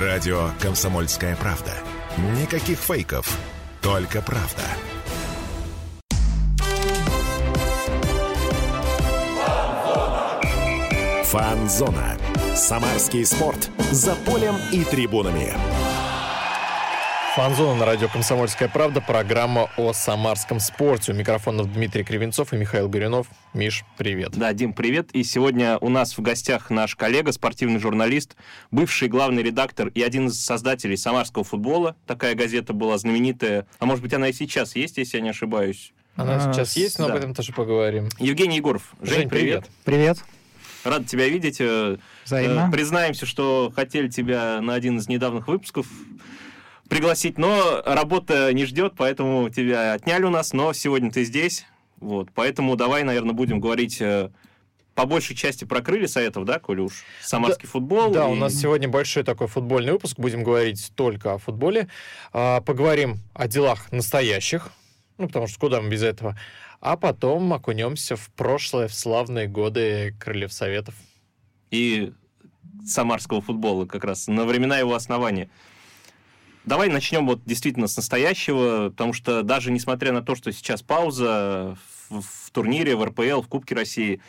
Радио «Комсомольская правда». Никаких фейков, только правда. Фанзона. Самарский спорт. За полем и трибунами. Фанзона на радио «Комсомольская правда». Программа о самарском спорте. У микрофонов Дмитрий Кривенцов и Михаил Горюнов. Миш, привет. Да, Дим, привет. И сегодня у нас в гостях наш коллега, спортивный журналист, бывший главный редактор и один из создателей самарского футбола. Такая газета была знаменитая. А может быть, она и сейчас есть, если я не ошибаюсь. Она а, сейчас есть, но да. об этом тоже поговорим. Евгений Егоров. Жень, Жень привет. Привет. Рад тебя видеть. Э, Взаимно. Признаемся, что хотели тебя на один из недавних выпусков пригласить, но работа не ждет, поэтому тебя отняли у нас, но сегодня ты здесь, вот, поэтому давай, наверное, будем говорить э, по большей части про крылья советов, да, коли уж самарский да, футбол. Да, и... у нас сегодня большой такой футбольный выпуск, будем говорить только о футболе, а, поговорим о делах настоящих, ну, потому что куда мы без этого, а потом окунемся в прошлое, в славные годы крыльев советов. И самарского футбола как раз, на времена его основания. Давай начнем вот действительно с настоящего, потому что даже несмотря на то, что сейчас пауза в, в турнире, в РПЛ, в Кубке России,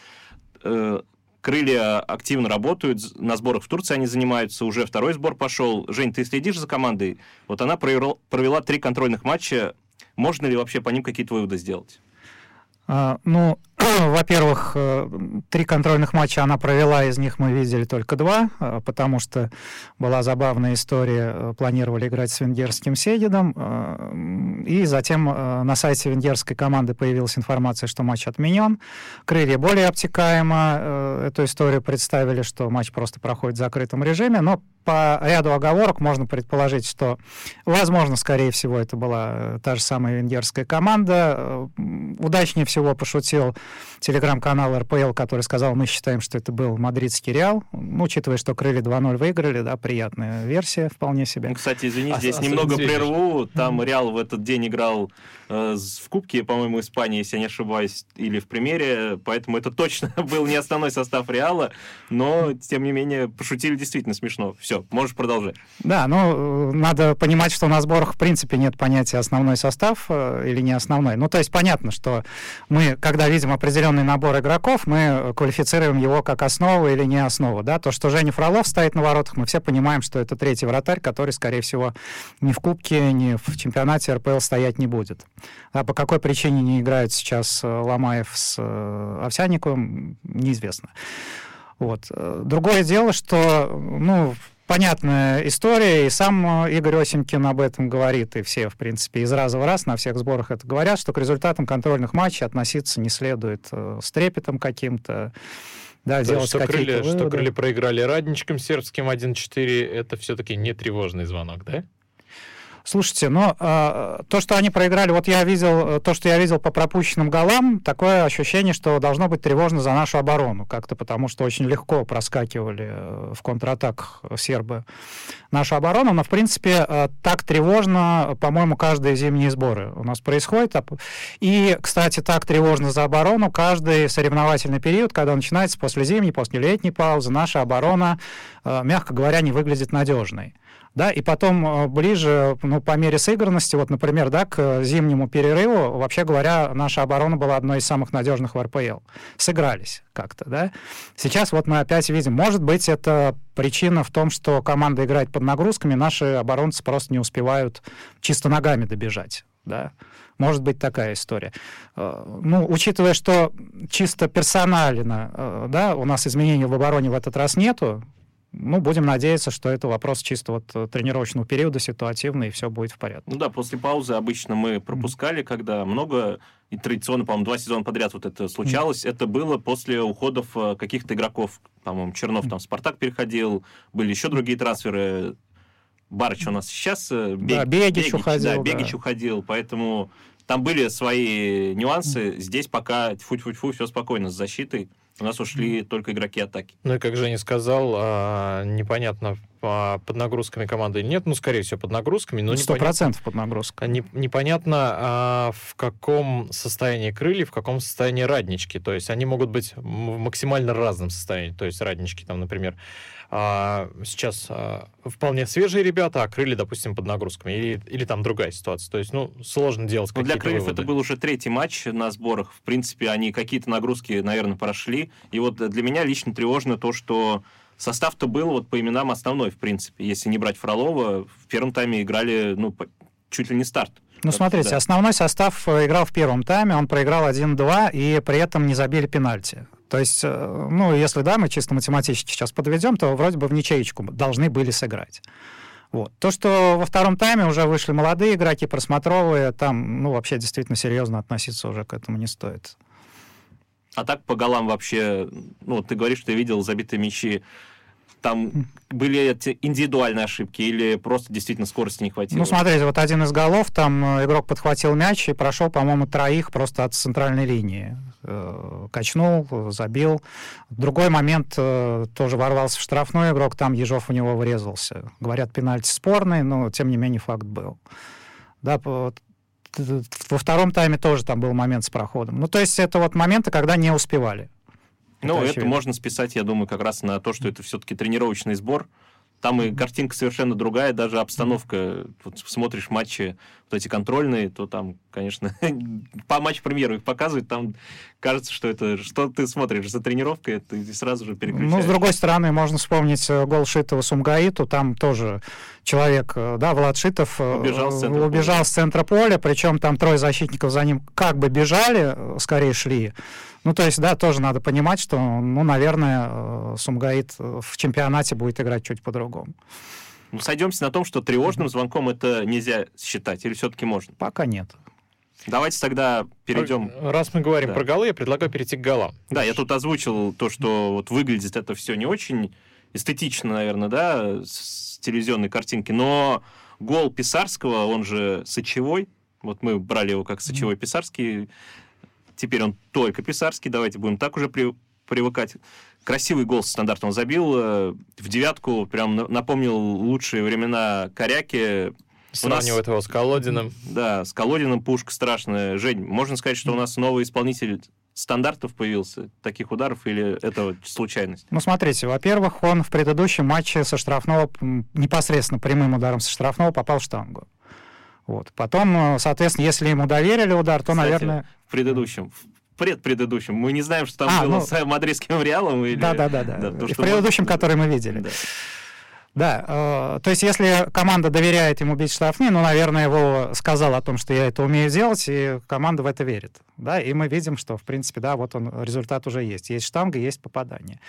э, крылья активно работают, на сборах в Турции они занимаются, уже второй сбор пошел. Жень, ты следишь за командой? Вот она провела, провела три контрольных матча. Можно ли вообще по ним какие-то выводы сделать? А, ну, во-первых, э, три контрольных матча она провела, из них мы видели только два, э, потому что была забавная история, э, планировали играть с венгерским Седидом, и затем на сайте венгерской команды появилась информация, что матч отменен. Крылья более обтекаемо эту историю представили, что матч просто проходит в закрытом режиме, но по ряду оговорок можно предположить, что, возможно, скорее всего, это была та же самая венгерская команда. Удачнее всего пошутил телеграм-канал РПЛ, который сказал, мы считаем, что это был мадридский Реал. Ну, учитывая, что Крылья 2-0 выиграли, да, приятная версия вполне себе. Ну, кстати, извини, а, здесь а, немного прерву. Там. Реал в этот день играл в Кубке, по-моему, Испании, если я не ошибаюсь, или в Премьере, поэтому это точно был не основной состав Реала, но, тем не менее, пошутили действительно смешно. Все, можешь продолжать. Да, ну, надо понимать, что на сборах, в принципе, нет понятия основной состав э, или не основной. Ну, то есть понятно, что мы, когда видим определенный набор игроков, мы квалифицируем его как основу или не основу. Да? То, что Женя Фролов стоит на воротах, мы все понимаем, что это третий вратарь, который, скорее всего, ни в Кубке, ни в чемпионате РПЛ стоять не будет. А по какой причине не играют сейчас э, Ломаев с э, Овсяниковым, неизвестно. Вот. Э, другое дело, что, ну, понятная история, и сам Игорь Осенькин об этом говорит, и все, в принципе, из раза в раз на всех сборах это говорят, что к результатам контрольных матчей относиться не следует с трепетом каким-то, да, То делать что крылья, выводы. что крылья проиграли радничком сербским 1-4, это все-таки не тревожный звонок, да? Слушайте, но э, то, что они проиграли, вот я видел, то, что я видел по пропущенным голам, такое ощущение, что должно быть тревожно за нашу оборону, как-то потому что очень легко проскакивали э, в контратак сербы нашу оборону, но, в принципе, э, так тревожно, по-моему, каждые зимние сборы у нас происходит. И, кстати, так тревожно за оборону каждый соревновательный период, когда начинается после зимней, после летней паузы, наша оборона, э, мягко говоря, не выглядит надежной да, и потом э, ближе, ну, по мере сыгранности, вот, например, да, к зимнему перерыву, вообще говоря, наша оборона была одной из самых надежных в РПЛ. Сыгрались как-то, да. Сейчас вот мы опять видим, может быть, это причина в том, что команда играет под нагрузками, наши оборонцы просто не успевают чисто ногами добежать, да. Может быть такая история. Э, ну, учитывая, что чисто персонально, э, да, у нас изменений в обороне в этот раз нету, ну, будем надеяться, что это вопрос чисто вот э, тренировочного периода, ситуативный, и все будет в порядке. Ну да, после паузы обычно мы пропускали, mm-hmm. когда много, и традиционно, по-моему, два сезона подряд вот это случалось. Mm-hmm. Это было после уходов э, каких-то игроков. По-моему, Чернов mm-hmm. там Спартак переходил, были еще другие трансферы. Барыч у нас сейчас... Э, Бег, да, Бегич, Бегич уходил. Да, Бегич да. уходил, поэтому там были свои нюансы. Здесь пока тьфу-тьфу-тьфу, все спокойно с защитой. У нас ушли только игроки атаки. Ну и как Женя сказал, а, непонятно, а, под нагрузками команды или нет. Ну, скорее всего, под нагрузками. Но Сто процентов под нагрузкой. Не, непонятно, а, в каком состоянии крылья, в каком состоянии раднички. То есть они могут быть в максимально разном состоянии. То есть раднички там, например, а, сейчас а, вполне свежие ребята, а крылья, допустим, под нагрузками. Или, или там другая ситуация. То есть, ну, сложно делать ну, Для крыльев выводы. это был уже третий матч на сборах. В принципе, они какие-то нагрузки, наверное, прошли. И вот для меня лично тревожно то, что состав-то был вот по именам основной, в принципе. Если не брать Фролова, в первом тайме играли, ну, чуть ли не старт. Ну, смотрите, да. основной состав э, играл в первом тайме, он проиграл 1-2, и при этом не забили пенальти. То есть, э, ну, если, да, мы чисто математически сейчас подведем, то вроде бы в ничеечку должны были сыграть. Вот. То, что во втором тайме уже вышли молодые игроки, просмотровые, там, ну, вообще действительно серьезно относиться уже к этому не стоит. А так по голам вообще, ну, ты говоришь, ты видел забитые мячи там были эти индивидуальные ошибки или просто действительно скорости не хватило? Ну, смотрите, вот один из голов, там э, игрок подхватил мяч и прошел, по-моему, троих просто от центральной линии. Э, качнул, забил. Другой момент, э, тоже ворвался в штрафной игрок, там Ежов у него врезался. Говорят, пенальти спорный, но, тем не менее, факт был. Да, во втором тайме тоже там был момент с проходом. Ну, то есть это вот моменты, когда не успевали. Ну, это, можно списать, я думаю, как раз на то, что это все-таки тренировочный сбор. Там и картинка совершенно другая, даже обстановка. Вот смотришь матчи, вот эти контрольные, то там, конечно, по матч премьеру их показывают, там кажется, что это что ты смотришь за тренировкой, ты сразу же переключаешь. Ну, с другой стороны, можно вспомнить э, гол Шитова Сумгаиту, там тоже человек, э, да, Влад Шитов э, убежал с центра, убежал поля. С центра поля, причем там трое защитников за ним как бы бежали, скорее шли, ну, то есть, да, тоже надо понимать, что, ну, наверное, Сумгаит в чемпионате будет играть чуть по-другому. Ну, сойдемся на том, что тревожным звонком это нельзя считать, или все-таки можно? Пока нет. Давайте тогда перейдем. Раз мы говорим да. про голы, я предлагаю перейти к голам. Да, я тут озвучил то, что вот выглядит это все не очень эстетично, наверное, да, с телевизионной картинки, но гол Писарского, он же Сочевой, вот мы брали его как Сочевой Писарский, Теперь он только писарский. Давайте будем так уже при, привыкать. Красивый гол стандартно он забил. Э, в девятку прям напомнил лучшие времена Коряки. Сравнивает нас... его с Колодиным. Да, с Колодиным пушка страшная. Жень, можно сказать, что у нас новый исполнитель стандартов появился, таких ударов, или это случайность? Ну, смотрите, во-первых, он в предыдущем матче со штрафного, непосредственно прямым ударом со штрафного попал в штангу. Вот. Потом, э, соответственно, если ему доверили удар, то, Кстати, наверное... в предыдущем, в предпредыдущем. Мы не знаем, что там а, было ну... с мадридским Реалом. Или... Да, да, да. да. да то, в предыдущем, мы... который мы видели. Да. Да, э, то есть если команда доверяет ему бить штрафные, ну, наверное, его сказал о том, что я это умею делать, и команда в это верит. Да, и мы видим, что, в принципе, да, вот он, результат уже есть. Есть штанга, есть попадание.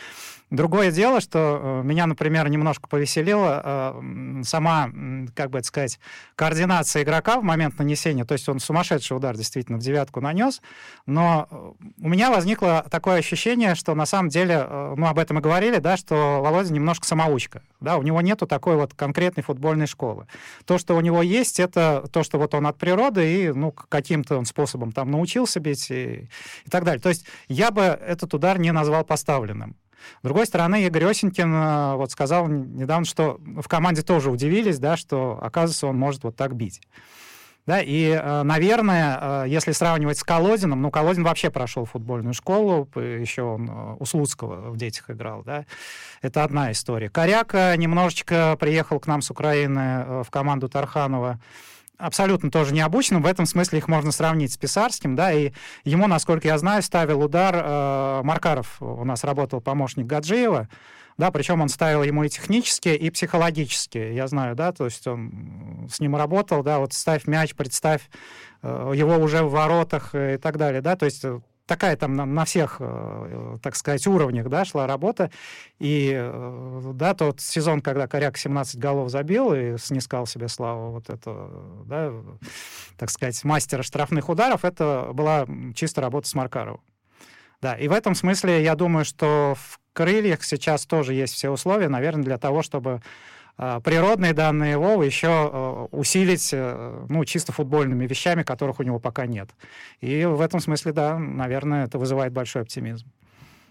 Другое дело, что э, меня, например, немножко повеселило э, сама, как бы это сказать, координация игрока в момент нанесения. То есть он сумасшедший удар действительно в девятку нанес, но э, у меня возникло такое ощущение, что на самом деле, ну, об этом и говорили, да, что Володя немножко самоучка. Да, у него нету такой вот конкретной футбольной школы. То, что у него есть, это то, что вот он от природы и, ну, каким-то он способом там научился бить и, и так далее. То есть я бы этот удар не назвал поставленным. С другой стороны, Игорь Осенькин э, вот сказал недавно, что в команде тоже удивились, да, что, оказывается, он может вот так бить. Да, и, э, наверное, э, если сравнивать с Колодином, ну, Колодин вообще прошел футбольную школу, еще он у Слуцкого в детях играл, да, это одна история. Коряка немножечко приехал к нам с Украины в команду Тарханова, абсолютно тоже необычным. В этом смысле их можно сравнить с Писарским, да, и ему, насколько я знаю, ставил удар э, Маркаров, у нас работал помощник Гаджиева, да, причем он ставил ему и технически, и психологически, я знаю, да, то есть он с ним работал, да, вот ставь мяч, представь э, его уже в воротах и так далее, да, то есть такая там на, на всех, э, так сказать, уровнях, да, шла работа. И, э, да, тот сезон, когда Коряк 17 голов забил и снискал себе славу вот это, да, так сказать, мастера штрафных ударов, это была чисто работа с Маркаровым. Да, и в этом смысле я думаю, что в крыльях сейчас тоже есть все условия, наверное, для того, чтобы а, природные данные Вовы еще а, усилить э, ну, чисто футбольными вещами, которых у него пока нет. И в этом смысле, да, наверное, это вызывает большой оптимизм.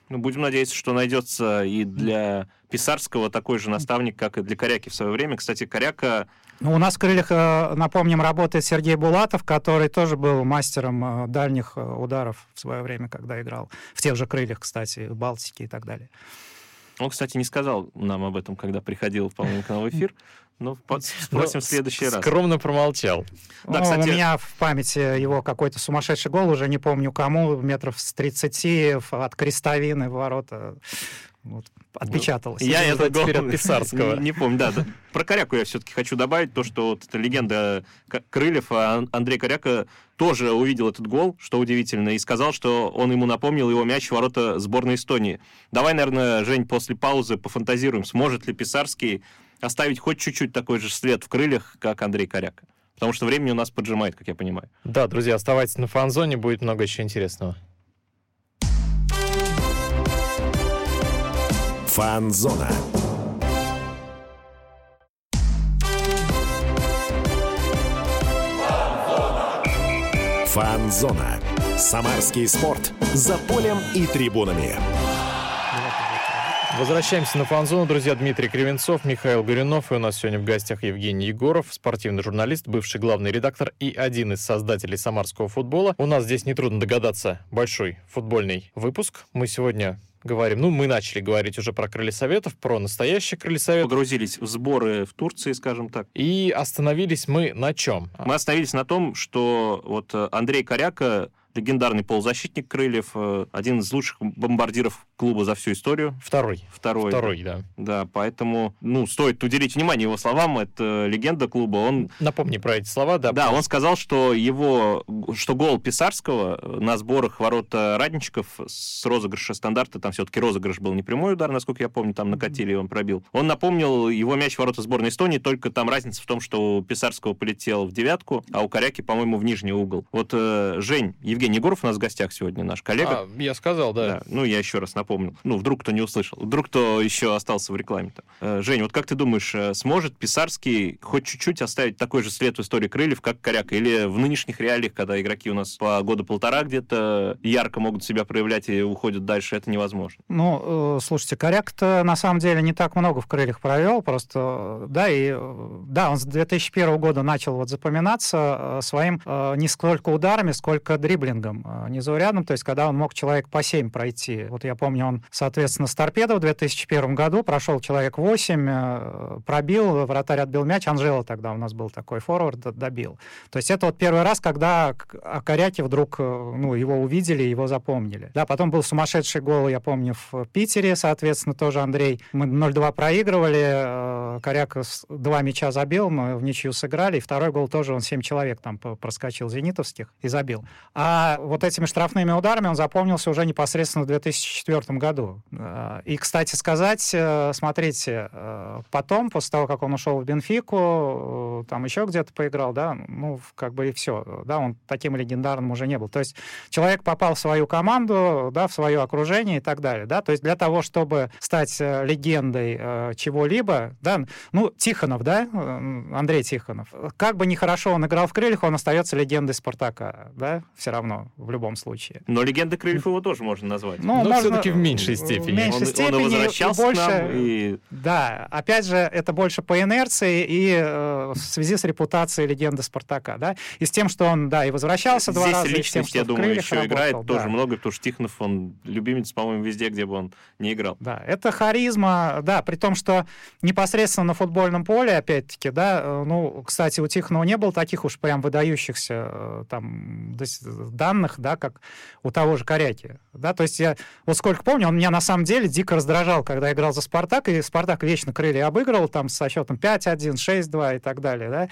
Ну, будем надеяться, что найдется и для Писарского такой же наставник, как и для Коряки в свое время. Кстати, Коряка... Ну, у нас в «Крыльях», э, напомним, работает Сергей Булатов, который тоже был мастером э, дальних э, ударов в свое время, когда играл. В тех же «Крыльях», кстати, в Балтике и так далее. Он, кстати, не сказал нам об этом, когда приходил, по-моему, к нам в эфир. Но спросим в следующий раз. Скромно промолчал. Да, кстати... У меня в памяти его какой-то сумасшедший гол, уже не помню кому, метров с 30 от крестовины в ворота. Вот, отпечаталось. Я это теперь от Писарского. Не, не помню, да, да. Про Коряку я все-таки хочу добавить то, что вот эта легенда Крыльев, а Андрей Коряка тоже увидел этот гол, что удивительно, и сказал, что он ему напомнил его мяч в ворота сборной Эстонии. Давай, наверное, Жень, после паузы пофантазируем, сможет ли Писарский оставить хоть чуть-чуть такой же след в крыльях, как Андрей Коряка. Потому что времени у нас поджимает, как я понимаю. Да, друзья, оставайтесь на фан-зоне, будет много еще интересного. Фан-зона. Фан-зона. Самарский спорт. За полем и трибунами. Возвращаемся на фан-зону, друзья. Дмитрий Кривенцов, Михаил Горюнов. И у нас сегодня в гостях Евгений Егоров, спортивный журналист, бывший главный редактор и один из создателей самарского футбола. У нас здесь нетрудно догадаться большой футбольный выпуск. Мы сегодня говорим. Ну, мы начали говорить уже про крылья советов, про настоящие крылья советов. Погрузились в сборы в Турции, скажем так. И остановились мы на чем? Мы остановились на том, что вот Андрей Коряка легендарный полузащитник Крыльев, э, один из лучших бомбардиров клуба за всю историю. Второй. Второй. Второй, да. Да, поэтому, ну, стоит уделить внимание его словам, это легенда клуба, он... Напомни про эти слова, да. Да, он сказал, что его, что гол Писарского на сборах ворот Радничков с розыгрыша стандарта, там все-таки розыгрыш был не прямой удар, насколько я помню, там накатили, он пробил. Он напомнил его мяч в ворота сборной Эстонии, только там разница в том, что у Писарского полетел в девятку, а у Коряки, по-моему, в нижний угол. Вот, э, Жень, Евгений Евгений Егоров у нас в гостях сегодня, наш коллега. А, я сказал, да. да. Ну, я еще раз напомнил. Ну, вдруг кто не услышал. Вдруг кто еще остался в рекламе-то. Э, Жень, вот как ты думаешь, э, сможет Писарский хоть чуть-чуть оставить такой же след в истории крыльев, как Коряка? Или в нынешних реалиях, когда игроки у нас по года полтора где-то ярко могут себя проявлять и уходят дальше, это невозможно? Ну, э, слушайте, Коряк-то на самом деле не так много в крыльях провел, просто, да, и, да, он с 2001 года начал вот запоминаться своим не сколько ударами, сколько дриблингом дриблингом а, незаурядным, то есть когда он мог человек по 7 пройти. Вот я помню, он, соответственно, с торпедо в 2001 году прошел человек 8, э, пробил, вратарь отбил мяч, Анжела тогда у нас был такой форвард, добил. То есть это вот первый раз, когда о Коряке вдруг э, ну, его увидели, его запомнили. Да, потом был сумасшедший гол, я помню, в Питере, соответственно, тоже Андрей. Мы 0-2 проигрывали, э, Коряк два мяча забил, мы в ничью сыграли, и второй гол тоже он 7 человек там проскочил зенитовских и забил. А вот этими штрафными ударами он запомнился уже непосредственно в 2004 году. Э, и, кстати сказать, э, смотрите, э, потом, после того, как он ушел в Бенфику, там еще где-то поиграл, да, ну, как бы и все, да, он таким легендарным уже не был. То есть человек попал в свою команду, да, в свое окружение и так далее, да, то есть для того, чтобы стать легендой чего-либо, да, ну, Тихонов, да, Андрей Тихонов, как бы нехорошо он играл в крыльях, он остается легендой Спартака, да, все равно равно, в любом случае. Но легенды крыльев его тоже можно назвать. Ну, Но можно... все-таки в меньшей степени. В меньшей он, степени он возвращался и больше... к нам и... Да, опять же, это больше по инерции и э, в связи с репутацией легенды Спартака, да, и с тем, что он, да, и возвращался Здесь два раза, личность, и с тем, что я думаю, еще работал, играет да. тоже много, потому что Тихонов, он любимец, по-моему, везде, где бы он не играл. Да, это харизма, да, при том, что непосредственно на футбольном поле, опять-таки, да, э, ну, кстати, у Тихонова не было таких уж прям выдающихся э, там данных, да, как у того же Коряки. Да? То есть я вот сколько помню, он меня на самом деле дико раздражал, когда играл за «Спартак», и «Спартак» вечно крылья обыгрывал там со счетом 5-1, 6-2 и так далее. Да?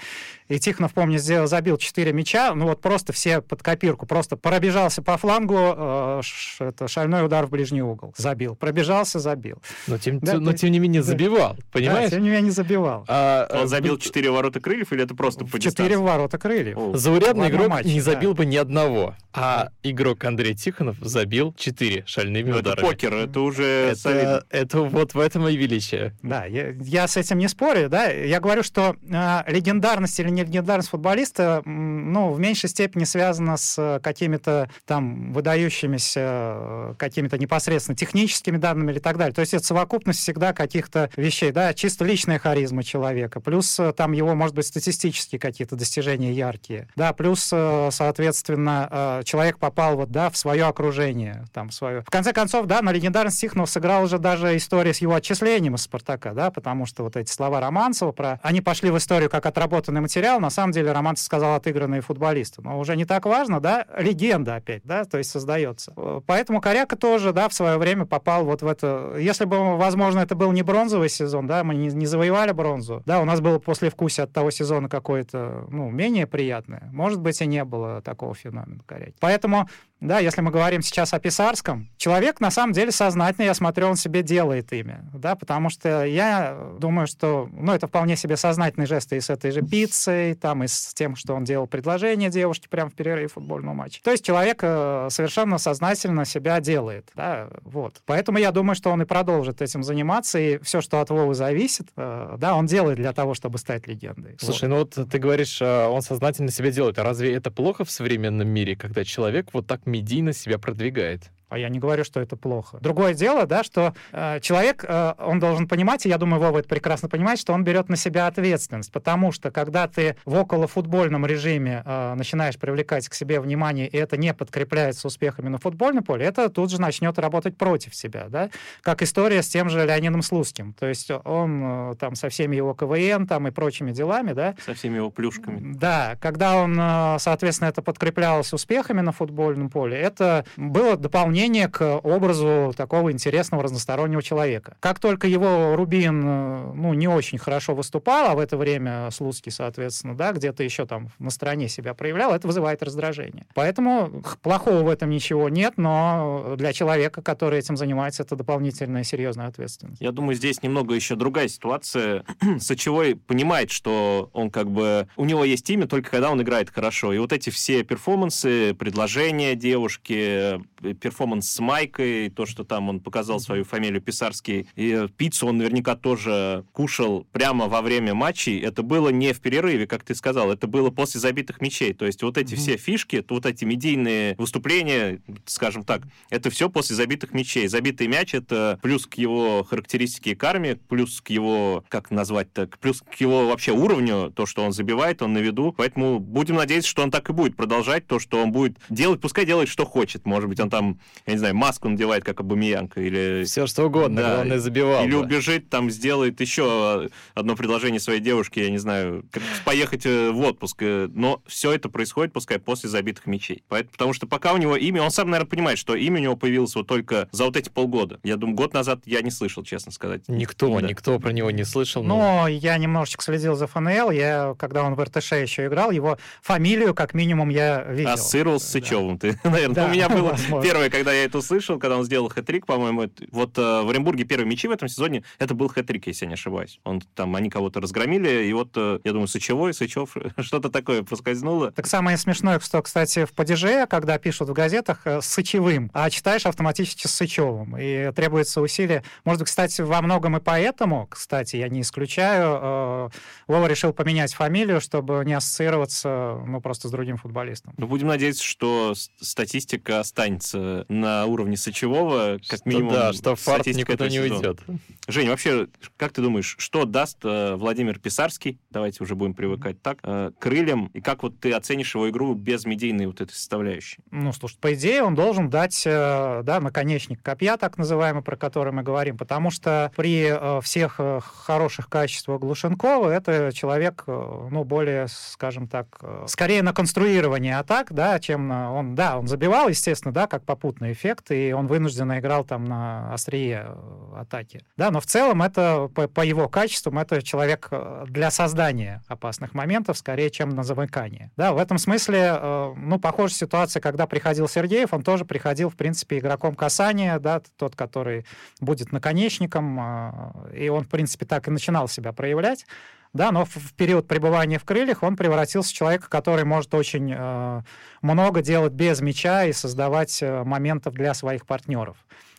И Тихонов, помню, сделал, забил 4 мяча, ну вот просто все под копирку, просто пробежался по флангу, э, ш, это шальной удар в ближний угол, забил. Пробежался, забил. Но тем, да, но, тем не менее забивал, понимаешь? Да, тем не менее забивал. А, он забил 4 ворота крыльев или это просто по 4 ворота крыльев. Заурядный игрок матче, не забил да. бы ни одного. А игрок Андрей Тихонов забил 4 шальными Ну, ударами. это покер, это уже солидно. Это, это вот в этом и величие. Да, я, я с этим не спорю, да. Я говорю, что э, легендарность или не легендарность футболиста, ну, в меньшей степени связана с э, какими-то там выдающимися, э, какими-то непосредственно техническими данными или так далее. То есть это совокупность всегда каких-то вещей, да, чисто личная харизма человека, плюс э, там его, может быть, статистические какие-то достижения яркие, да, плюс, э, соответственно, э, человек попал вот, да, в свое окружение, там, в свое... В конце концов, да, на легендарность Тихонова сыграла уже даже история с его отчислением из «Спартака», да, потому что вот эти слова Романцева про... Они пошли в историю как отработанный материал, на самом деле Романцев сказал отыгранные футболисты. Но уже не так важно, да, легенда опять, да, то есть создается. Э, Поэтому Коряка тоже, да, в свое время попал вот в это... Если бы, возможно, это был не бронзовый сезон, да, мы не, не завоевали бронзу, да, у нас было послевкусие от того сезона какое-то, ну, менее приятное. Может быть, и не было такого феномена Коряки. Поэтому да, если мы говорим сейчас о Писарском, человек на самом деле сознательно, я смотрю, он себе делает имя, да, потому что я думаю, что, ну, это вполне себе сознательный жест и с этой же пиццей, там, и с тем, что он делал предложение девушке прямо в перерыве футбольного матча. То есть человек э, совершенно сознательно себя делает, да, вот. Поэтому я думаю, что он и продолжит этим заниматься, и все, что от Вовы зависит, э, да, он делает для того, чтобы стать легендой. Слушай, ну вот ты говоришь, э, он сознательно себя делает. А разве это плохо в современном мире, когда человек вот так медийно себя продвигает? А я не говорю, что это плохо. Другое дело, да, что э, человек, э, он должен понимать, и я думаю, Вова это прекрасно понимает, что он берет на себя ответственность, потому что когда ты в околофутбольном режиме э, начинаешь привлекать к себе внимание, и это не подкрепляется успехами на футбольном поле, это тут же начнет работать против себя, да, как история с тем же Леонидом Слуцким. То есть он э, там со всеми его КВН там и прочими делами, да, Со всеми его плюшками. да, когда он, э, соответственно, это подкреплялось успехами на футбольном поле, это было дополнение к образу такого интересного разностороннего человека. Как только его Рубин, э, ну, не очень хорошо выступал, а в это время Слуцкий, соответственно, да, где-то еще там на стороне себя проявлял, это вызывает раздражение. Поэтому плохого в этом ничего нет, но для человека, который этим занимается, это дополнительная серьезная ответственность. Я думаю, здесь немного еще другая ситуация. Сочевой понимает, что он как бы... У него есть имя только когда он играет хорошо. И вот эти все перформансы, предложения девушки, э, перформанс с Майкой, то, что там он показал свою фамилию Писарский, и пиццу он наверняка тоже кушал прямо во время матчей. Это было не в перерыве, как ты сказал, это было после забитых мячей. То есть вот эти Мгм. все фишки, вот эти медийные выступления, скажем так, это все после забитых мячей. Забитый мяч — это плюс к его характеристике и карме, плюс к его, как назвать так, плюс к его вообще уровню, то, что он забивает, он на виду. Поэтому будем надеяться, что он так и будет продолжать, то, что он будет делать, пускай делает, что хочет. Может быть, он там, я не знаю, маску надевает, как Абамиянка, или... Все что угодно, Да. главное забивал. Или бы. убежит, там сделает еще одно предложение своей девушке, я не знаю, как поехать э, в отпуск. э, Но все это происходит, пускай после забитых мячей. Потому что пока у него имя, он сам, наверное, понимает, что имя у него появилось вот только за вот эти полгода. Я думаю, год назад я не слышал, честно сказать. Никто, Да. никто про него не слышал. ну, Но я немножечко следил за ФНЛ. Я, когда он в РТШ еще играл, его фамилию, как минимум, я видел. Ассоциировался с Да. Сычевым ты, наверное. Да, у меня было возможно. первое, когда я это услышал, когда он сделал хэт-трик, по-моему, вот э, в Оренбурге первые мячи в этом сезоне, это был хэт-трик, если я не ошибаюсь. Он там, они кого-то разгромили, и вот, э, я думаю, Сычевой, Сычев, что-то такое проскользнуло. Так самое смешное, что, кстати, в падеже, когда пишут в газетах э, Сычевым, а читаешь автоматически с Сычевым, и требуется усилие. Может быть, кстати, во многом и поэтому, кстати, я не исключаю, э, Вова решил поменять фамилию, чтобы не ассоциироваться, ну, просто с другим футболистом. Ну, будем надеяться, что статистика останется на уровне Сычевого, как что минимум. да, что фарт никуда не уйдет. Жень, вообще, как ты думаешь, что даст э, Владимир Писарский, давайте уже будем привыкать так, э, крыльям, и как вот ты оценишь его игру без медийной вот этой составляющей? Ну, слушай, по идее, он должен дать, э, да, наконечник копья, так называемый, про который мы говорим, потому что при э, всех э, хороших качествах Глушенкова это человек, э, ну, более, скажем так, э, скорее на конструирование атак, да, чем он, да, он забивал, естественно, да, как попутный эффект, и он вынужденно играл там на острие э, атаки, да, но в целом это по, по его качествам это человек э, для создания опасных моментов скорее, чем на замыкание, да, в этом смысле, э, ну, похожая ситуация, когда приходил Сергеев, он тоже приходил, в принципе, игроком касания, да, тот, который будет наконечником, э, и он, в принципе, так и начинал себя проявлять. Да, но в, период пребывания в крыльях он превратился в человека, который может очень э, много делать без мяча и создавать э, моментов для своих партнеров.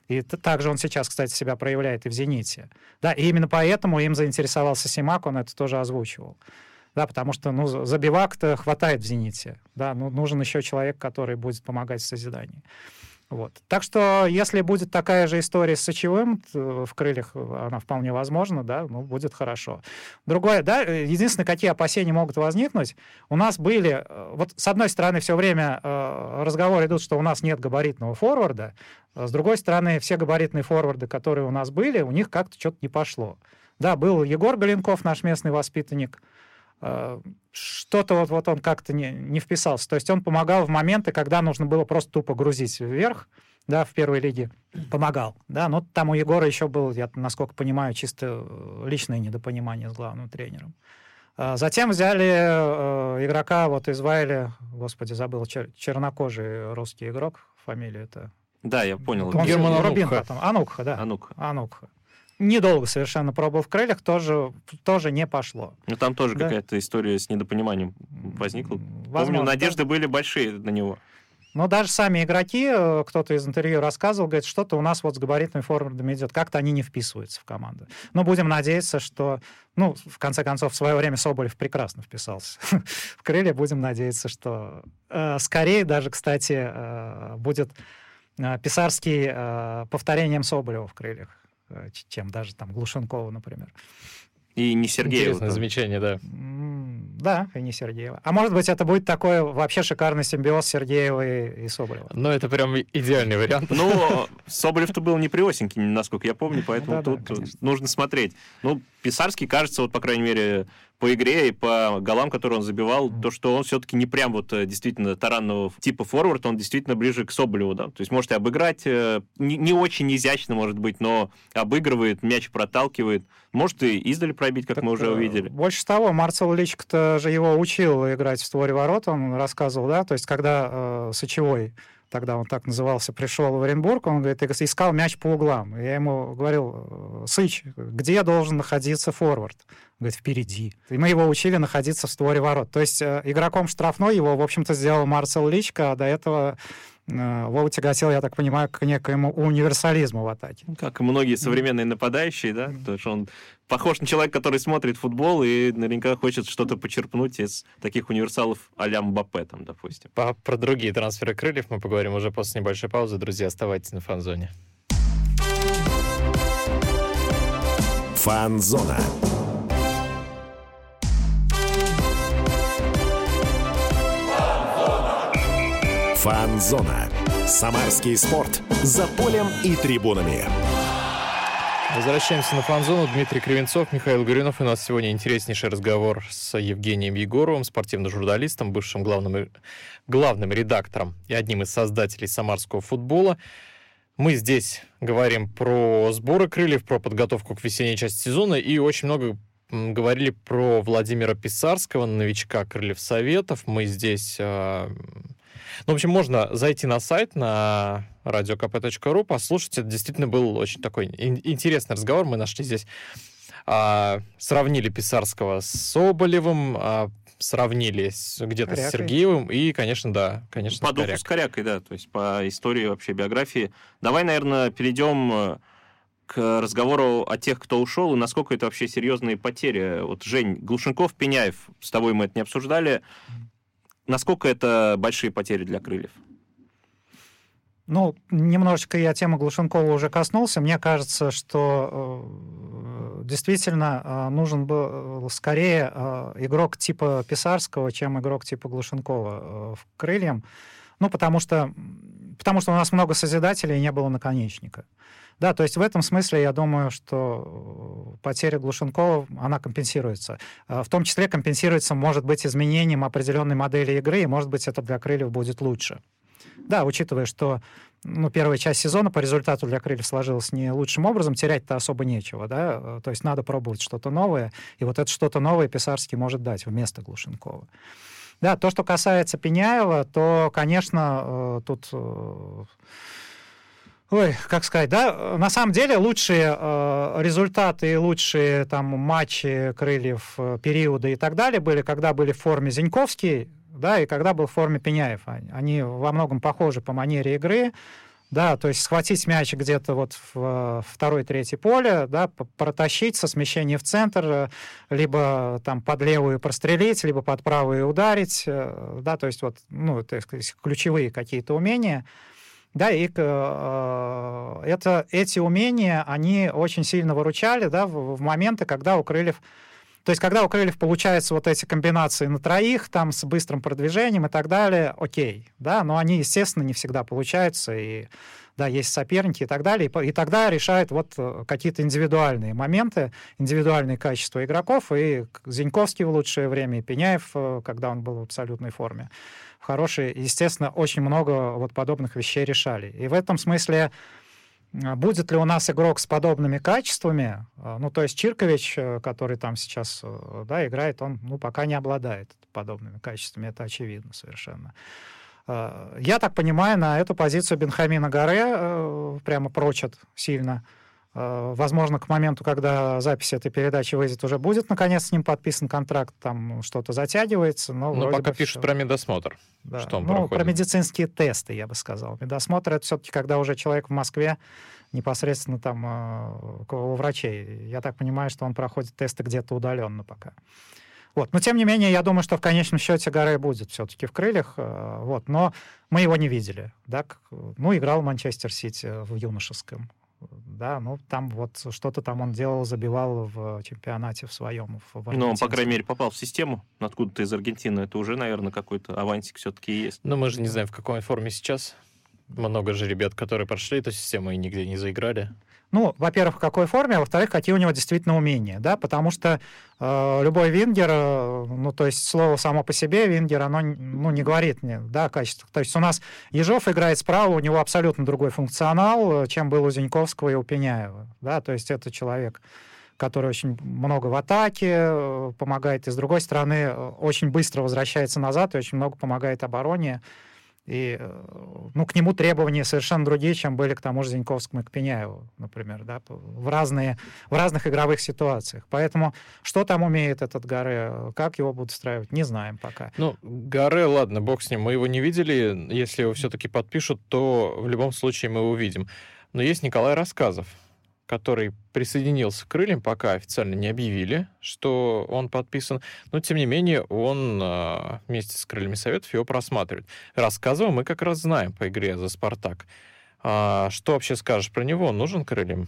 И также он сейчас, кстати, себя проявляет и в «Зените». Да, и именно поэтому им заинтересовался Симак, он это тоже озвучивал. Да, потому что ну, забивак-то хватает в «Зените». Да, ну, нужен еще человек, который будет помогать в созидании. Вот. Так что, если будет такая же история с Сочевым в крыльях, она вполне возможна, да, ну, будет хорошо. Другое, да, единственное, какие опасения могут возникнуть, у нас были, э, вот с одной стороны, все время э, разговоры идут, что у нас нет габаритного форварда, с другой стороны, все габаритные форварды, которые у нас были, у них как-то что-то не пошло. Да, был Егор Галенков, наш местный воспитанник, Э, что-то вот, вот он как-то не, не вписался. То есть он помогал в моменты, когда нужно было просто тупо грузить вверх, да, в первой лиге помогал, да, но там у Егора еще был, я насколько понимаю, чисто личное недопонимание с главным тренером. А затем взяли э, игрока вот из Вайля, господи, забыл, чер- чернокожий русский игрок, фамилия это... Да, я понял. Он Герман Рубин потом. Анукха, да. Анукха. Анукха недолго совершенно пробовал в крыльях, тоже, тоже не пошло. Ну, там тоже да? какая-то история с недопониманием возникла. Возможно, Помню, надежды да. были большие на него. Но даже сами игроки, э, кто-то из интервью рассказывал, говорит, что-то у нас вот с габаритными форвардами идет, как-то они не вписываются в команду. Но будем надеяться, что, ну, в конце концов, в свое время Соболев прекрасно вписался в крылья. Будем надеяться, что э, скорее даже, кстати, э, будет э, Писарский э, повторением Соболева в крыльях. Э, чем даже там Глушенкова, например. И не Сергеева. Интересное замечание, да. Да, и не Сергеева. А может быть, это будет такой вообще шикарный симбиоз Сергеева и, и Соболева. Ну, это прям идеальный вариант. Ну, Соболев-то был не при Осеньке, насколько я помню, поэтому тут нужно смотреть. Ну, Писарский, кажется, вот, по крайней мере, по игре и по голам, которые он забивал, то, что он все-таки не прям вот э, действительно таранного типа форвард, он действительно ближе к Соболеву, да. То есть можете обыграть, э, не, не очень изящно, может быть, но обыгрывает, мяч проталкивает. Может и издали пробить, как так, мы уже увидели. Больше того, Марцел Личик-то же его учил играть в створе ворот, он рассказывал, да, то есть когда э, Сочевой тогда он так назывался, пришел в Оренбург, он говорит, искал мяч по углам. я ему говорил, Сыч, где должен находиться форвард? Он говорит, впереди. И мы его учили находиться в створе ворот. То есть э, игроком штрафной его, в общем-то, сделал Марцел Личка, а до этого Вова тяготел, я так понимаю, к некоему универсализму в атаке. Как и многие современные нападающие, да? Потому что он похож на человека, который смотрит футбол и наверняка хочет что-то почерпнуть из таких универсалов а-ля Мбаппе, там, допустим. По, про другие трансферы крыльев мы поговорим уже после небольшой паузы. Друзья, оставайтесь на фан-зоне. Фан-зона. Фан-зона. Самарский спорт. За полем и трибунами. Возвращаемся на фан-зону. Дмитрий Кривенцов, Михаил Горюнов. У нас сегодня интереснейший разговор с Евгением Егоровым, спортивным журналистом, бывшим главным, главным редактором и одним из создателей самарского футбола. Мы здесь говорим про сборы крыльев, про подготовку к весенней части сезона и очень много говорили про Владимира Писарского, новичка крыльев Советов. Мы здесь а, ну, в общем, можно зайти на сайт, на radiokp.ru, послушать. Это действительно был очень такой интересный разговор. Мы нашли здесь, а, сравнили Писарского с Соболевым, а, сравнили где-то с Сергеевым и, конечно, да, конечно, По духу с Корякой, да, то есть по истории вообще биографии. Давай, наверное, перейдем э, к разговору о тех, кто ушел, и насколько это вообще серьезные потери. Вот, Жень, Глушенков, Пеняев, с тобой мы это не обсуждали. Насколько это большие потери для крыльев? Ну, немножечко я тему Глушенкова уже коснулся. Мне кажется, что э, действительно э, нужен был скорее э, игрок типа Писарского, чем игрок типа Глушенкова э, в крыльям. Ну, потому что, потому что у нас много созидателей и не было наконечника. Да, то есть в этом смысле я думаю, что э, потеря Глушенкова, она компенсируется. Э, в том числе компенсируется, может быть, изменением определенной модели игры, и, может быть, это для крыльев будет лучше. Да, учитывая, что ну, первая часть сезона по результату для крыльев сложилась не лучшим образом, терять-то особо нечего, да, э, то есть надо пробовать что-то новое, и вот это что-то новое Писарский может дать вместо Глушенкова. Да, то, что касается Пеняева, то, конечно, тут Ой, как сказать, да, на самом деле лучшие э, результаты и лучшие там матчи крыльев э, периода и так далее были, когда были в форме Зиньковский, да, и когда был в форме Пеняев. Они во многом похожи по манере игры, да, то есть схватить мяч где-то вот в второй, третье поле, да, протащить со смещения в центр, э, либо там под левую прострелить, либо под правую ударить, э, да, то есть вот, ну, то есть ключевые какие-то умения. Да, и э, это, эти умения, они очень сильно выручали, да, в, в моменты, когда у крыльев то есть, когда у крыльев получаются вот эти комбинации на троих, там, с быстрым продвижением и так далее, окей, да, но они, естественно, не всегда получаются, и, да, есть соперники и так далее, и, и тогда решают вот э, какие-то индивидуальные моменты, индивидуальные качества игроков, и Зиньковский в лучшее время, и Пеняев, э, когда он был в абсолютной форме, в хорошей, естественно, очень много вот подобных вещей решали. И в этом смысле будет ли у нас игрок с подобными качествами? А, ну, то есть Чиркович, э, который там сейчас э, да, играет, он ну, пока не обладает подобными качествами, это очевидно совершенно. А, я так понимаю, на эту позицию Бенхамина Гаре э, прямо прочат сильно. Возможно, к моменту, когда запись этой передачи выйдет, уже будет, наконец, с ним подписан контракт, там что-то затягивается. Но, но пока пишут все. про медосмотр. Да. Что он ну, проходит. про медицинские тесты, я бы сказал. Медосмотр — это все-таки, когда уже человек в Москве непосредственно там э, у врачей. Я так понимаю, что он проходит тесты где-то удаленно пока. Вот. Но, тем не менее, я думаю, что в конечном счете Гаре будет все-таки в крыльях. Э, вот. Но мы его не видели. Да? Ну, играл Манчестер Сити в юношеском да, ну там вот что-то там он делал, забивал в чемпионате в своем. В ну, он, по крайней мере, попал в систему откуда-то из Аргентины. Это уже, наверное, какой-то авансик все-таки есть. Но мы же не знаем, в какой форме сейчас. Много же ребят, которые прошли эту систему и нигде не заиграли. Ну, во-первых, в какой форме, а во-вторых, какие у него действительно умения, да, потому что э, любой вингер, э, ну, то есть слово само по себе, вингер, оно, ну, не говорит мне, да, качество. То есть у нас Ежов играет справа, у него абсолютно другой функционал, э, чем был у Зиньковского и у Пеняева, да, то есть это человек, который очень много в атаке э, помогает, и с другой стороны э, очень быстро возвращается назад и очень много помогает обороне. И ну, к нему требования совершенно другие, чем были к тому же Зиньковскому и к Пеняеву, например, да, в, разные, в разных игровых ситуациях. Поэтому что там умеет этот Гаре, как его будут устраивать, не знаем пока. Ну, Гаре, ладно, бог с ним, мы его не видели. Если его все-таки подпишут, то в любом случае мы его увидим. Но есть Николай Рассказов, который присоединился к крыльям, пока официально не объявили, что он подписан, но тем не менее он а, вместе с крыльями советов его просматривает. Рассказывал мы как раз знаем по игре за «Спартак». А, что вообще скажешь про него? Он нужен крыльям?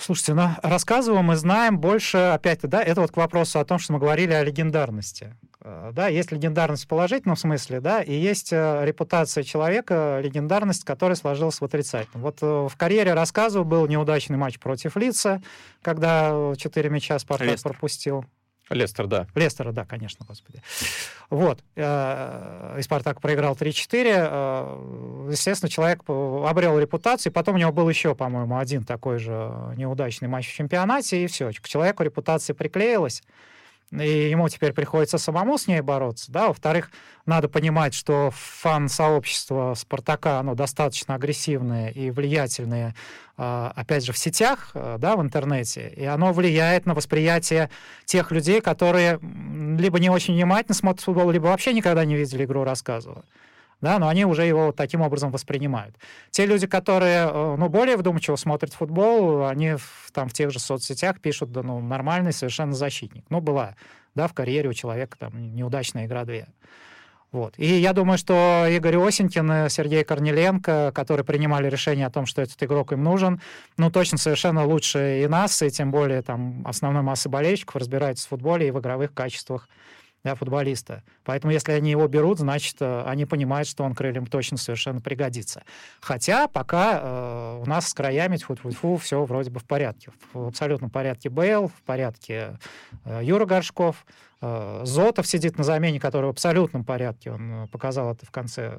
Слушайте, ну, рассказываем мы знаем больше, опять да, это вот к вопросу о том, что мы говорили о легендарности. Э, да, есть легендарность в положительном смысле, да, и есть э, репутация человека, легендарность, которая сложилась в отрицательном. Вот э, в карьере рассказываю, был неудачный матч против Лица, когда четыре мяча Спартак Лестер. пропустил. Лестер, да. Лестера, да, конечно, господи. Вот. И Спартак проиграл 3-4. Естественно, человек обрел репутацию, потом у него был еще, по-моему, один такой же неудачный матч в чемпионате, и все. К человеку репутация приклеилась и ему теперь приходится самому с ней бороться, да, во-вторых, надо понимать, что фан-сообщество Спартака, оно достаточно агрессивное и влиятельное, а, опять же, в сетях, а, да, в интернете, и оно влияет на восприятие тех людей, которые либо не очень внимательно смотрят футбол, либо вообще никогда не видели игру рассказывала да, но они уже его таким образом воспринимают. Те люди, которые, э, ну, более вдумчиво смотрят футбол, они там в тех же соцсетях пишут, да, ну, нормальный совершенно защитник. Ну, была, да, в карьере у человека там неудачная игра две. Вот. И я думаю, что Игорь Осенькин и Сергей Корнеленко, которые принимали решение о том, что этот игрок им нужен, ну, точно совершенно лучше и нас, и тем более там основной массы болельщиков разбираются в футболе и в игровых качествах да, футболиста. Поэтому если они его берут, значит, э, они понимают, что он крыльям точно совершенно пригодится. Хотя пока э, у нас с краями фу -фу -фу, все вроде бы в порядке. В абсолютном порядке Бейл, в порядке э, Юра Горшков, э, Зотов сидит на замене, который в абсолютном порядке. Он э, показал это в конце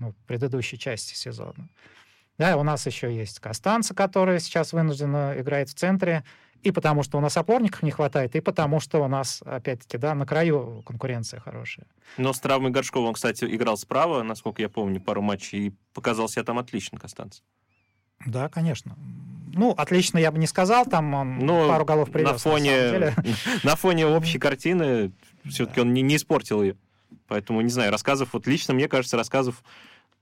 ну, предыдущей части сезона. Да, у нас еще есть Костанца, который сейчас вынужденно играет в центре и потому что у нас опорников не хватает, и потому что у нас, опять-таки, да, на краю конкуренция хорошая. Но с травмой Горшкова он, кстати, играл справа, насколько я помню, пару матчей, и показал себя там отлично, Констанц. Да, конечно. Ну, отлично я бы не сказал, там он Но пару голов привез. на фоне, на фоне общей картины все-таки он не, не испортил ее. Поэтому, не знаю, рассказов, вот лично мне кажется, рассказов,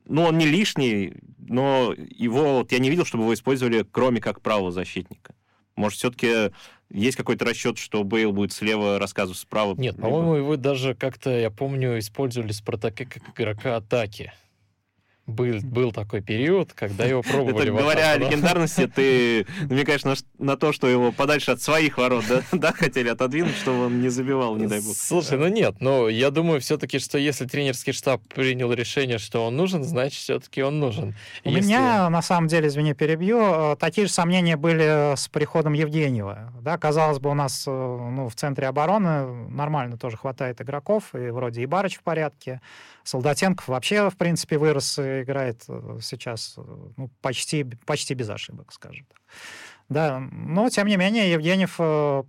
ну, он не лишний, но его, вот я не видел, чтобы его использовали, кроме как правого защитника. Может, все-таки есть какой-то расчет, что Бейл будет слева, рассказывать справа? Нет, по-моему, вы даже как-то, я помню, использовали Спартаке как игрока атаки. Был, был такой период, когда его пробовали. Это, в говоря о легендарности, ты намекаешь на, на то, что его подальше от своих ворот, да, да, хотели отодвинуть, чтобы он не забивал, не дай бог. Слушай, ну нет, но я думаю все-таки, что если тренерский штаб принял решение, что он нужен, значит, все-таки он нужен. У Если- меня, на самом деле, извини, перебью, э, такие же сомнения были с приходом Евгеньева. Да, казалось бы, у нас э, ну, в центре обороны нормально тоже хватает игроков, и вроде и Барыч в порядке. Солдатенков вообще, в принципе, вырос и играет э, сейчас э, ну, почти, почти без ошибок, скажем так. Да, но тем не менее Евгеньев, э,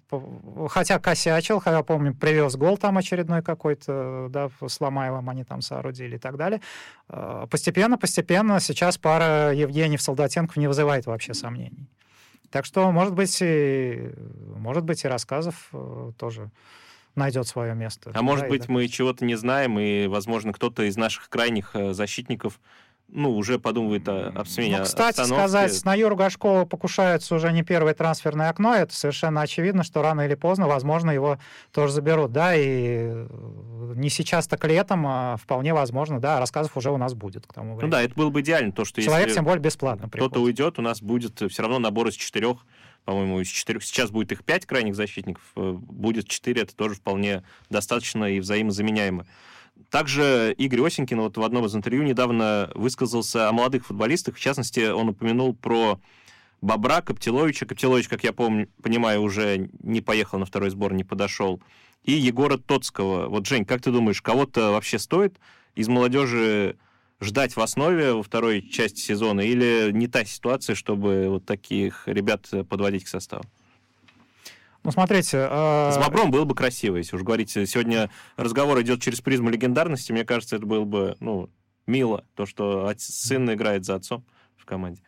хотя косячил, хотя, помню, привез гол там очередной какой-то, да, с они там соорудили и так далее. Э, Постепенно, постепенно сейчас пара Евгеньев-Солдатенков не вызывает вообще сомнений. Так что, может быть, и, может быть, и рассказов тоже найдет свое место. А может Да, и быть, да. мы чего-то не знаем, и, возможно, кто-то из наших крайних э, защитников, ну, уже подумывает о, об смене Ну, кстати обстановки. сказать, на Юру Гашкова покушается уже не первое трансферное окно. Это совершенно очевидно, что рано или поздно, возможно, его тоже заберут. Да, и э, не сейчас, так летом, а вполне возможно, да, рассказов уже у нас будет к тому Ну времени. да, это было бы идеально, то, что Человек, если тем более, бесплатно кто-то уйдет, у нас будет все равно набор из четырех, по-моему, из четырех. Сейчас будет их пять крайних защитников, э, будет четыре, это тоже вполне достаточно и взаимозаменяемо. Также Игорь Осенькин вот в одном из интервью недавно высказался о молодых футболистах. В частности, он упомянул про Бобра, Коптиловича. Коптилович, как я помню, понимаю, уже не поехал на второй сбор, не подошел. И Егора Тоцкого. Вот, Жень, как ты думаешь, кого-то вообще стоит из молодежи ждать в основе во второй части сезона или не та ситуация, чтобы вот таких ребят подводить к составу? Ну, смотрите... э, С Бобром было бы красиво, если уж говорить. Сегодня разговор идет через призму легендарности. Мне кажется, это было бы ну, мило, то, что сын играет за отцом в команде.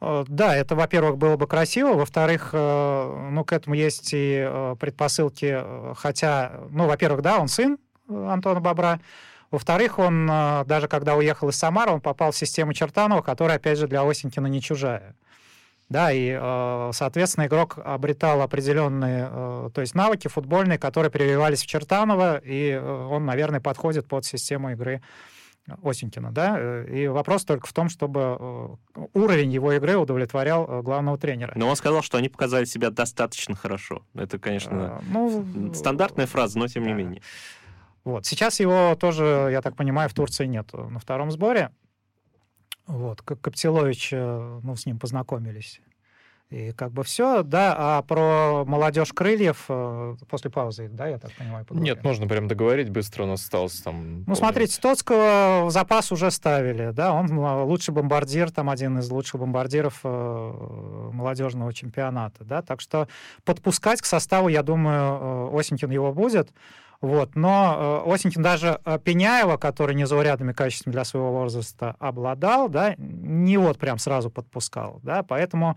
Э, Да, это, во-первых, было бы красиво, во-вторых, э, ну, к этому есть и э, предпосылки, э, хотя, ну, во-первых, да, он сын э, Антона Бобра, во-вторых, он, э, даже когда уехал из Самары, он попал в систему Чертанова, которая, опять же, для Осенькина не чужая. Да, и, э, соответственно, игрок обретал определенные, э, то есть навыки футбольные, которые прививались в Чертанова, и он, наверное, подходит под систему игры Осенькина, да, и вопрос только в том, чтобы уровень его игры удовлетворял главного тренера. Но он сказал, что они показали себя достаточно хорошо. Это, конечно, ну, стандартная фраза, но тем не да. менее. Вот. Сейчас его тоже, я так понимаю, в Турции нет на втором сборе. Вот. Как Коптилович, ну, с ним познакомились. И как бы все, да, а про молодежь крыльев э, после паузы, да, я так понимаю, поговорим. Нет, можно прям договорить быстро, у нас осталось там... Ну, смотрите, Тоцкого в запас уже ставили, да, он э, лучший бомбардир, там один из лучших бомбардиров молодежного чемпионата, да, так что подпускать к составу, я думаю, Осенькин его будет, вот, но э, Осенькин даже э, Пеняева, который незаурядными качествами для своего возраста обладал, да, не вот прям сразу подпускал, да, поэтому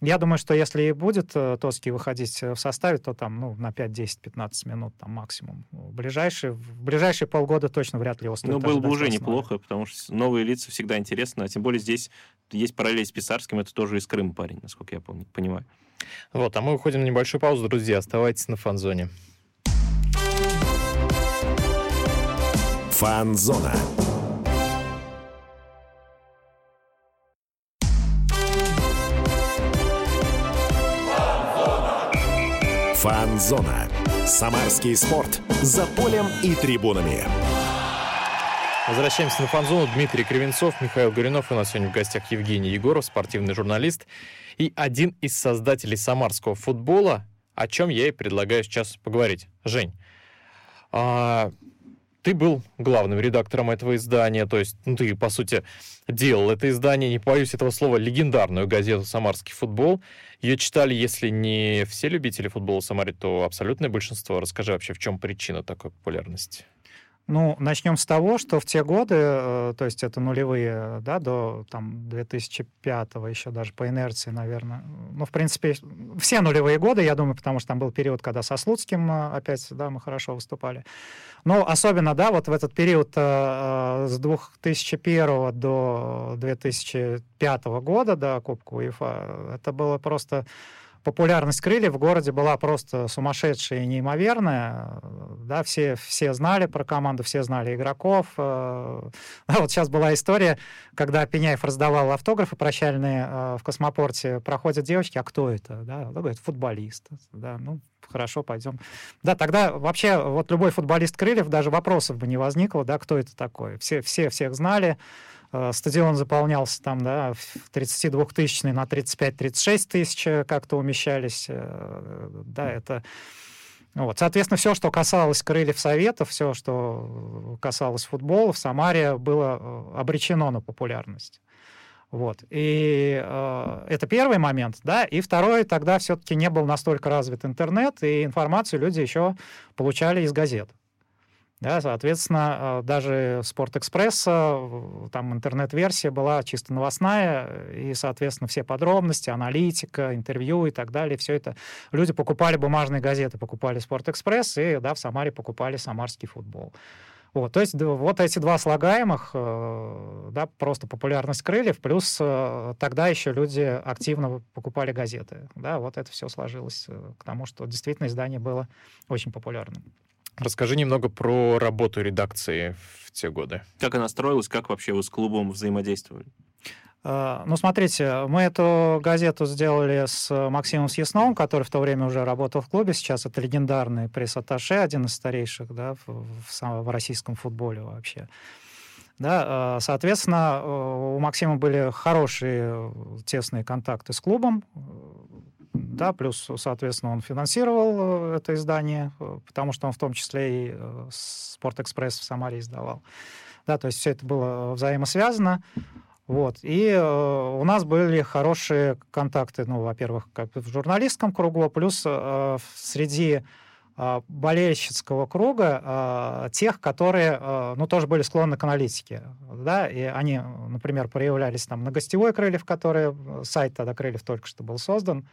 я думаю, что если и будет э, Тоцкий выходить в составе, то там, ну, на 5, 10, 15 минут там максимум. В ближайшие, в ближайшие полгода точно вряд ли его стоит Ну, было бы уже неплохо, потому что новые лица всегда интересно, а тем более здесь есть параллель с Писарским, это тоже из Крыма парень, насколько я помню, понимаю. Вот, а мы уходим на небольшую паузу, друзья, оставайтесь на фан-зоне. Фанзона. Фанзона. Самарский спорт. За полем и трибунами. Возвращаемся на фан-зону. Дмитрий Кривенцов, Михаил Горюнов. У нас сегодня в гостях Евгений Егоров, спортивный журналист и один из создателей самарского футбола, о чем я и предлагаю сейчас поговорить. Жень, а, ты был главным редактором этого издания, то есть ну, ты, по сути, делал это издание, не боюсь этого слова, легендарную газету «Самарский футбол». Ее читали, если не все любители футбола в Самаре, то абсолютное большинство. Расскажи вообще, в чем причина такой популярности? Ну, начнем с того, что в те годы, э, то есть это нулевые, да, до там 2005 еще даже по инерции, наверное. Ну, в принципе, все нулевые годы, я думаю, потому что там был период, когда со Слуцким э, опять, да, мы хорошо выступали. Но особенно, да, вот в этот период э, с 2001 до 2005 года, да, Кубка УЕФА, это было просто популярность крыльев в городе была просто сумасшедшая и неимоверная. Да, все, все знали про команду, все знали игроков. А вот сейчас была история, когда Пеняев раздавал автографы прощальные э, в космопорте, проходят девочки, а кто это? Да, говорит, футболист. Да, ну, хорошо, пойдем. Да, тогда вообще вот любой футболист крыльев, даже вопросов бы не возникло, да, кто это такой. Все, все всех знали. Э, стадион заполнялся там, да, 32-тысячный на 35-36 тысяч э, как-то умещались. Э, да, это... Вот. Соответственно, все, что касалось крыльев Советов, все, что касалось футбола в Самаре, было обречено на популярность. Вот. И э, это первый момент, да. И второй, тогда все-таки не был настолько развит интернет, и информацию люди еще получали из газет. Да, соответственно, э, даже Спортэкспресса, там интернет-версия была чисто новостная, и, соответственно, все подробности, аналитика, интервью и так далее, все это. Люди покупали бумажные газеты, покупали Спортэкспресс, и да, в Самаре покупали самарский футбол. Вот, то есть вот эти два слагаемых, э, да, просто популярность крыльев, плюс э, тогда еще люди активно покупали газеты. Да, вот это все сложилось к тому, что действительно издание было очень популярным. Расскажи немного про работу редакции в те годы. Как она строилась, как вообще вы с клубом взаимодействовали? А, ну, смотрите, мы эту газету сделали с Максимом Съясновым, который в то время уже работал в клубе. Сейчас это легендарный пресс-атташе, один из старейших да, в, в, в российском футболе вообще. Да, а, соответственно, у Максима были хорошие тесные контакты с клубом да, плюс, соответственно, он финансировал э, это издание, э, потому что он в том числе и э, Спортэкспресс в Самаре издавал. Да, то есть все это было взаимосвязано. Вот. И э, у нас были хорошие контакты, ну, во-первых, как в журналистском кругу, плюс э, среди э, болельщицкого круга э, тех, которые, э, ну, тоже были склонны к аналитике, да, и они, например, проявлялись там на гостевой Крыльев, который, сайт тогда Крыльев только что был создан,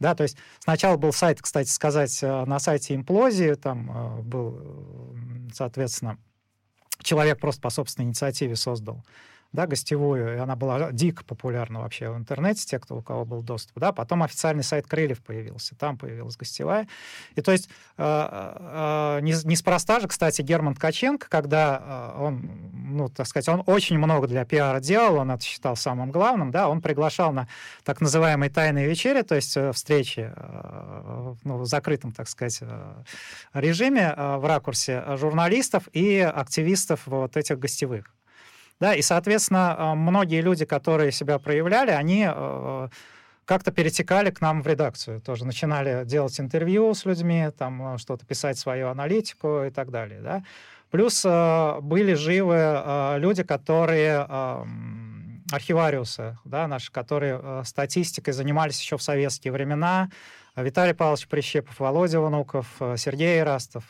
да, то есть сначала был сайт, кстати сказать, э, на сайте имплозии, там э, был, соответственно, человек просто по собственной инициативе создал да, гостевую, и она была дико популярна вообще в интернете, те, кто, у кого был доступ, да, потом официальный сайт Крыльев появился, там появилась гостевая, и то есть э, э, не, неспроста же, кстати, Герман Ткаченко, когда э, он, ну, так сказать, он очень много для пиара делал, он это считал самым главным, да, он приглашал на так называемые тайные вечери, то есть э, встречи э, ну, в закрытом, так сказать, э, режиме э, в ракурсе журналистов и активистов вот этих гостевых. Да, и, соответственно, э, многие люди, которые себя проявляли, они э, как-то перетекали к нам в редакцию, тоже начинали делать интервью с людьми, там э, что-то писать свою аналитику и так далее, да. Плюс были живы люди, которые архивариусы, да, наши, которые статистикой занимались еще в советские времена. Виталий Павлович Прищепов, Володя Внуков, Сергей Растов,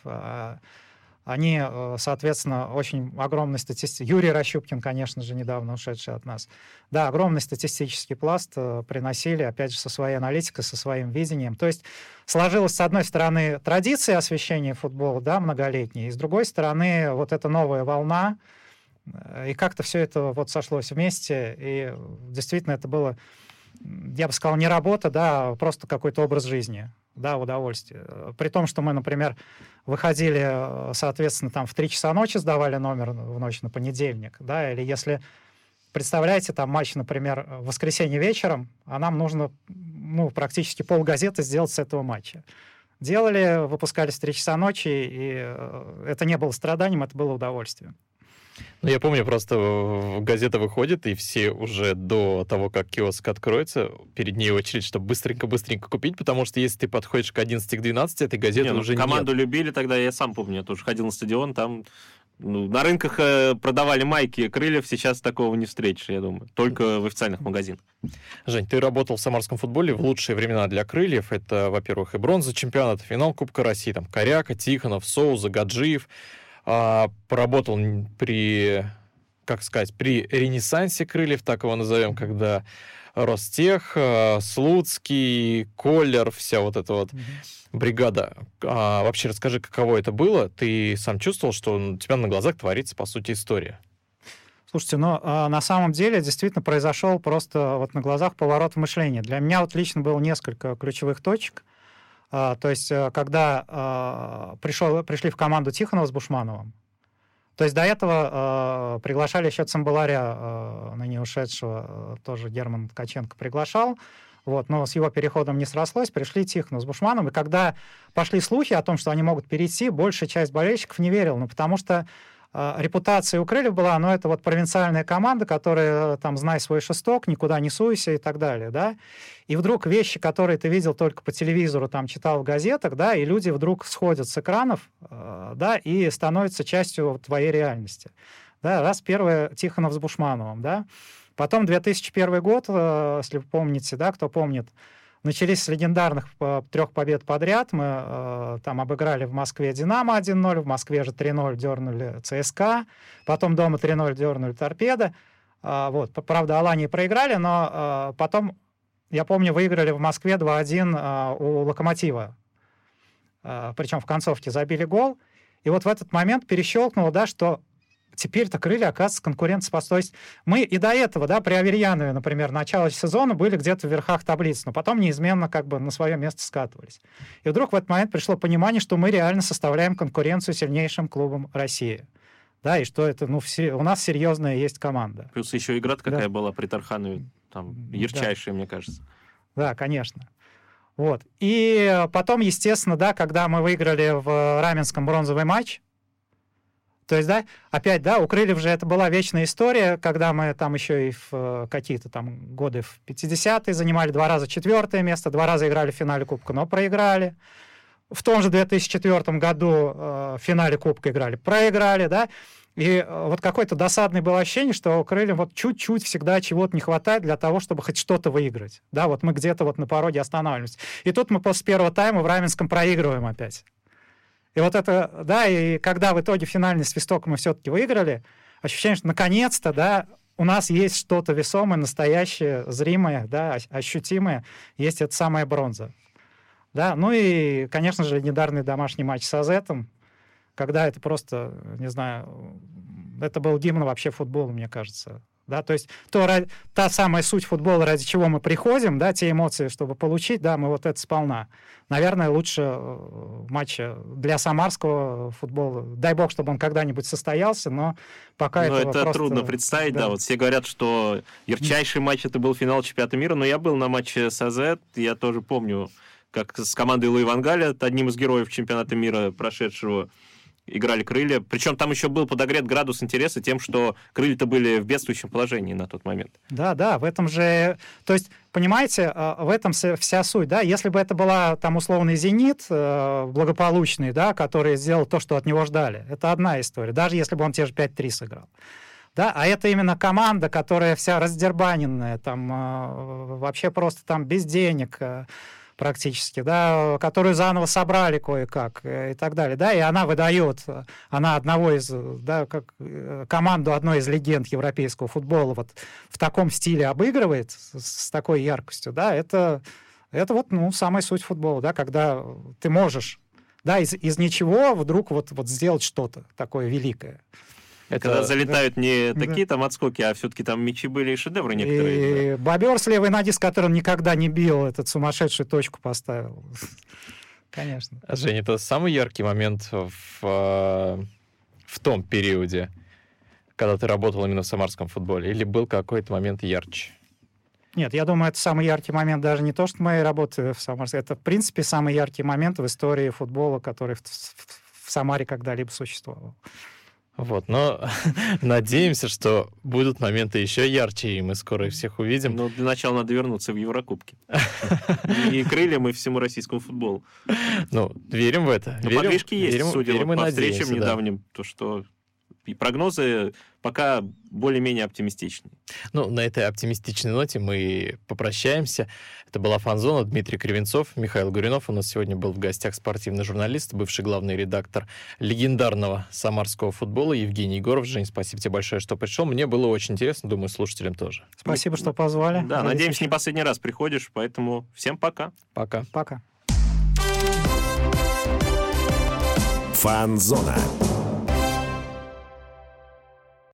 они, э, соответственно, очень огромный статистический... Юрий Рощупкин, конечно же, недавно ушедший от нас. Да, огромный статистический пласт э, приносили, опять же, со своей аналитикой, со своим видением. То есть сложилась, с одной стороны, традиция освещения футбола, да, многолетняя, и с другой стороны, вот эта новая волна, э, и как-то все это вот сошлось вместе, и действительно это было, я бы сказал, не работа, да, а просто какой-то образ жизни да, удовольствие. При том, что мы, например, выходили, э, соответственно, там в 3 часа ночи сдавали номер в ночь на понедельник, да, или если, представляете, там матч, например, в воскресенье вечером, а нам нужно, ну, практически пол газеты сделать с этого матча. Делали, выпускались в 3 часа ночи, и э, это не было страданием, это было удовольствием. Ну, я помню, просто газета выходит, и все уже до того, как киоск откроется, перед ней очередь, чтобы быстренько-быстренько купить, потому что если ты подходишь к 11 к 12, этой газеты не, ну, уже команду нет. любили тогда, я сам помню, я тоже ходил на стадион, там ну, на рынках э, продавали майки крыльев, сейчас такого не встретишь, я думаю. Только в официальных магазинах. Жень, ты работал в самарском футболе в лучшие времена для крыльев. Это, во-первых, и бронза чемпионата, финал Кубка России, там Коряка, Тихонов, Соуза, Гаджиев. А, поработал при, как сказать, при ренессансе крыльев, так его назовем, когда Ростех, а, Слуцкий, Коллер, вся вот эта вот бригада. А, вообще расскажи, каково это было? Ты сам чувствовал, что у тебя на глазах творится, по сути, история? Слушайте, ну, а, на самом деле действительно произошел просто вот на глазах поворот мышления. Для меня вот лично было несколько ключевых точек. А, то есть, э, когда а, пришел, пришли в команду Тихонова с Бушмановым, то есть до этого э, приглашали еще Цимбаларя, э, ныне ушедшего, э, тоже Герман Ткаченко приглашал, вот, но с его переходом не срослось, пришли Тихонов с Бушманом, и когда пошли слухи о том, что они могут перейти, большая часть болельщиков не верила, ну, потому что а, репутация у Крыльев была, но это вот провинциальная команда, которая там знай свой шесток, никуда не суйся и так далее, да. И вдруг вещи, которые ты видел только по телевизору, там читал в газетах, да, и люди вдруг сходят с экранов, а, да, и становятся частью твоей реальности. Да, раз первое Тихонов с Бушмановым, да. Потом 2001 год, а, если вы помните, да, кто помнит, Начались с легендарных э, трех побед подряд. Мы э, там обыграли в Москве «Динамо» 1-0, в Москве же 3-0 дернули ЦСКА, потом дома 3-0 дернули «Торпедо». Э, вот. Правда, Алании проиграли, но э, потом, я помню, выиграли в Москве 2-1 э, у «Локомотива». Э, причем в концовке забили гол. И вот в этот момент перещелкнуло, да, что теперь-то крылья, оказывается, конкурентоспособность. То есть мы и до этого, да, при Аверьянове, например, начало сезона были где-то в верхах таблиц, но потом неизменно как бы на свое место скатывались. И вдруг в этот момент пришло понимание, что мы реально составляем конкуренцию сильнейшим клубам России. Да, и что это, ну, все, у нас серьезная есть команда. Плюс еще игра какая да. была при Тарханове, там, ярчайшая, да. мне кажется. Да, конечно. Вот. И потом, естественно, да, когда мы выиграли в Раменском бронзовый матч, то есть, да, опять, да, у Крыльев же это была вечная история, когда мы там еще и в э, какие-то там годы в 50-е занимали два раза четвертое место, два раза играли в финале Кубка, но проиграли. В том же 2004 году э, в финале Кубка играли, проиграли, да, и э, вот какое-то досадное было ощущение, что Крыльям вот чуть-чуть всегда чего-то не хватает для того, чтобы хоть что-то выиграть. Да, вот мы где-то вот на пороге останавливаемся. И тут мы после первого тайма в Раменском проигрываем опять. И вот это, да, и когда в итоге финальный свисток мы все-таки выиграли, ощущение, что наконец-то, да, у нас есть что-то весомое, настоящее, зримое, да, ощутимое, есть эта самая бронза. Да, ну и, конечно же, недавний домашний матч с Азетом, когда это просто, не знаю, это был гимн вообще футбола, мне кажется да, то есть то, та самая суть футбола, ради чего мы приходим, да, те эмоции, чтобы получить, да, мы вот это сполна. Наверное, лучше э, матча для самарского футбола. Дай бог, чтобы он когда-нибудь состоялся, но пока но это просто... трудно представить, да. да, вот все говорят, что ярчайший матч это был финал чемпионата мира, но я был на матче с АЗ, я тоже помню, как с командой Луи Вангаля, одним из героев чемпионата мира прошедшего, играли крылья. Причем там еще был подогрет градус интереса тем, что крылья-то были в бедствующем положении на тот момент. Да, да, в этом же... То есть, понимаете, а, в этом вся суть, да? Если бы это была там условный «Зенит», э, благополучный, да, который сделал то, что от него ждали, это одна история, даже если бы он те же 5-3 сыграл. Да, а это именно команда, которая вся раздербаненная, там э, вообще просто там без денег, э, практически, да, которую заново собрали кое-как э, и так далее, да, и она выдает, она одного из, да, как э, команду одной из легенд европейского футбола вот в таком стиле обыгрывает с, такой яркостью, да, это, это вот, ну, самая суть футбола, да, когда ты можешь, да, из, из ничего вдруг вот, вот сделать что-то такое великое. Это, Когда залетают да, не такие там отскоки, а все-таки там мячи были и шедевры некоторые. И да. бобер с левой ноги, с которым никогда не бил, этот сумасшедший точку поставил. Конечно. А, Женя, это самый яркий момент в, а, в том периоде, когда ты работал именно в самарском футболе? Или был какой-то момент ярче? Нет, я думаю, это самый яркий момент даже не то, что моей работы в Самаре, это, в принципе, самый яркий момент в истории футбола, который в, в, в Самаре когда-либо существовал. Вот, но надеемся, что будут моменты еще ярче, и мы скоро их всех увидим. Но для начала надо вернуться в Еврокубки. И крыльям, и всему российскому футболу. Ну, верим в это. Но подвижки есть, судя по встречам недавним, то что И прогнозы пока более-менее оптимистичны. Ну, на этой оптимистичной ноте мы попрощаемся. Это была Фанзона, Дмитрий Кривенцов, Михаил Гуринов. У нас сегодня был в гостях спортивный журналист, бывший главный редактор легендарного самарского футбола Евгений Егоров. Жень, спасибо тебе большое, что пришел. Мне было очень интересно, думаю, слушателям тоже. Спасибо, что позвали. Да, надеемся, не последний раз приходишь, поэтому всем пока. Пока. Пока. Фанзона.